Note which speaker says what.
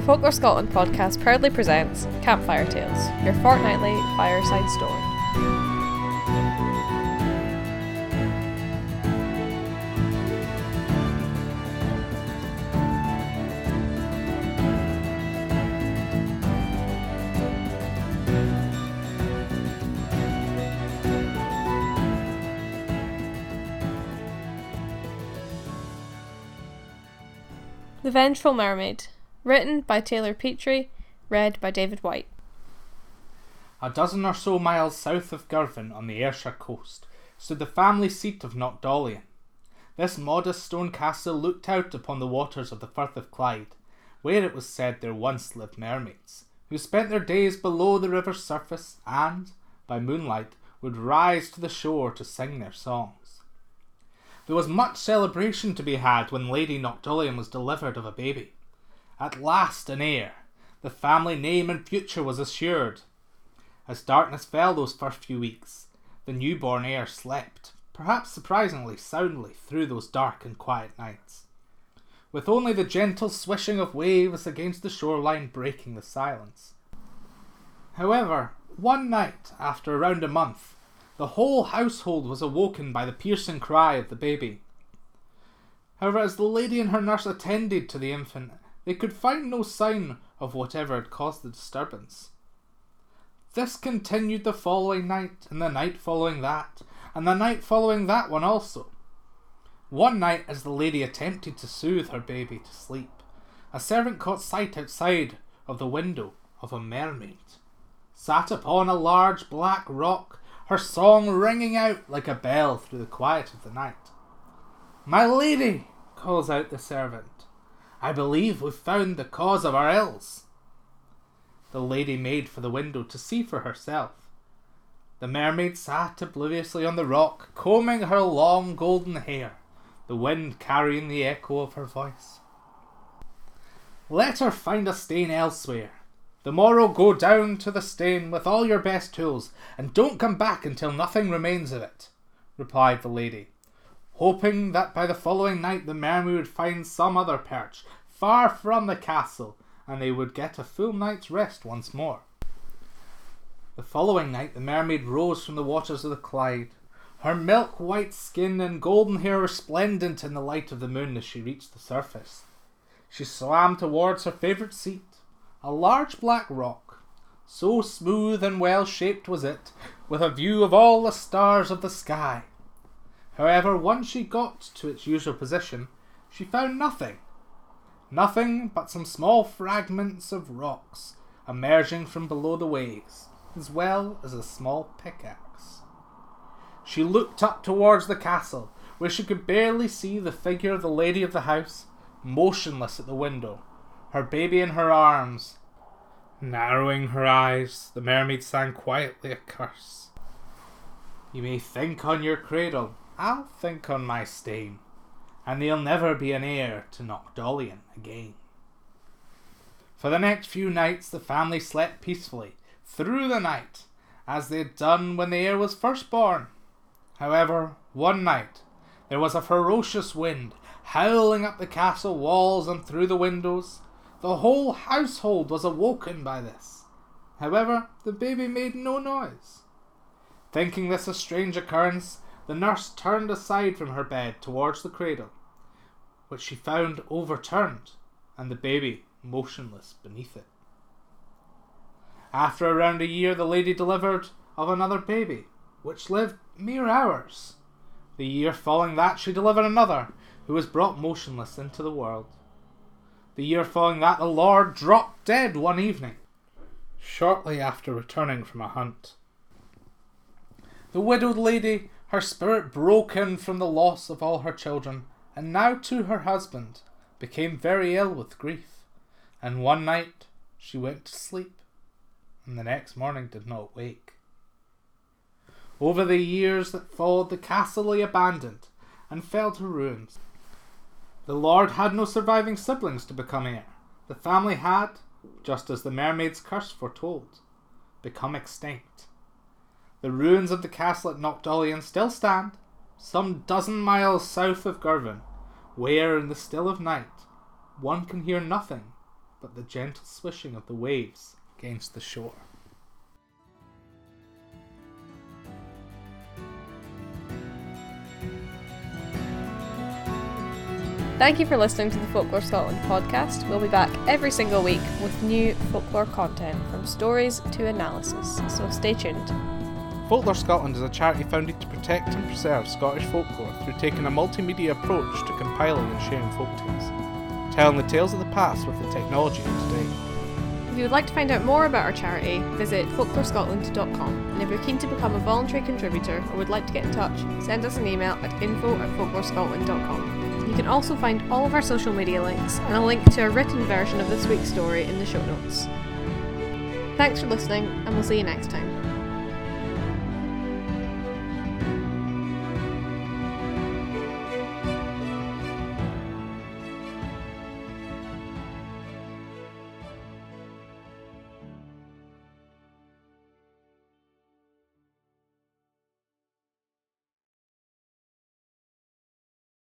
Speaker 1: The Folklore Scotland podcast proudly presents Campfire Tales, your fortnightly fireside story. The Vengeful Mermaid, written by Taylor Petrie, read by David White.
Speaker 2: A dozen or so miles south of Girvan on the Ayrshire coast stood the family seat of Knockdolian. This modest stone castle looked out upon the waters of the Firth of Clyde, where it was said there once lived mermaids, who spent their days below the river's surface and, by moonlight, would rise to the shore to sing their songs. There was much celebration to be had when Lady Knockdolian was delivered of a baby. At last an heir, the family name and future was assured. As darkness fell those first few weeks, the newborn heir slept, perhaps surprisingly soundly, through those dark and quiet nights, with only the gentle swishing of waves against the shoreline breaking the silence. However, one night, after around a month, the whole household was awoken by the piercing cry of the baby. However, as the lady and her nurse attended to the infant, they could find no sign of whatever had caused the disturbance. This continued the following night, and the night following that, and the night following that one also. One night, as the lady attempted to soothe her baby to sleep, a servant caught sight outside of the window of a mermaid, sat upon a large black rock, her song ringing out like a bell through the quiet of the night. My lady, calls out the servant, I believe we've found the cause of our ills. The lady made for the window to see for herself. The mermaid sat obliviously on the rock, combing her long golden hair, the wind carrying the echo of her voice. Let her find a stain elsewhere. The morrow go down to the stain with all your best tools, and don't come back until nothing remains of it, replied the lady, hoping that by the following night the mermaid would find some other perch far from the castle, and they would get a full night's rest once more. The following night the mermaid rose from the waters of the Clyde, her milk white skin and golden hair resplendent in the light of the moon as she reached the surface. She swam towards her favourite seat, a large black rock. So smooth and well shaped was it, with a view of all the stars of the sky. However, once she got to its usual position, she found nothing. Nothing but some small fragments of rocks emerging from below the waves, as well as a small pickaxe. She looked up towards the castle, where she could barely see the figure of the lady of the house, motionless at the window, her baby in her arms. Narrowing her eyes, the mermaid sang quietly a curse. You may think on your cradle, I'll think on my stain, and there'll never be an heir to Knockdolian again. For the next few nights, the family slept peacefully through the night, as they had done when the heir was first born. However, one night there was a ferocious wind howling up the castle walls and through the windows. The whole household was awoken by this. However, the baby made no noise. Thinking this a strange occurrence, the nurse turned aside from her bed towards the cradle, which she found overturned, and the baby motionless beneath it. After around a year, the lady delivered of another baby, which lived mere hours. The year following that, she delivered another, who was brought motionless into the world. The year following that, the Lord dropped dead one evening, shortly after returning from a hunt. The widowed lady, her spirit broken from the loss of all her children, and now to her husband, became very ill with grief, and one night she went to sleep, and the next morning did not wake. Over the years that followed, the castle lay abandoned and fell to ruins. The lord had no surviving siblings to become heir. The family had, just as the mermaid's curse foretold, become extinct. The ruins of the castle at Knockdolian still stand, some dozen miles south of Girvan, where in the still of night one can hear nothing but the gentle swishing of the waves against the shore.
Speaker 1: Thank you for listening to the Folklore Scotland podcast. We'll be back every single week with new folklore content from stories to analysis, so stay tuned.
Speaker 2: Folklore Scotland is a charity founded to protect and preserve Scottish folklore through taking a multimedia approach to compiling and sharing folk tales, telling the tales of the past with the technology of today.
Speaker 1: If you would like to find out more about our charity, visit folklorescotland.com. And if you're keen to become a voluntary contributor or would like to get in touch, send us an email at info at folklorescotland.com. You can also find all of our social media links and a link to a written version of this week's story in the show notes. Thanks for listening, and we'll see you next time.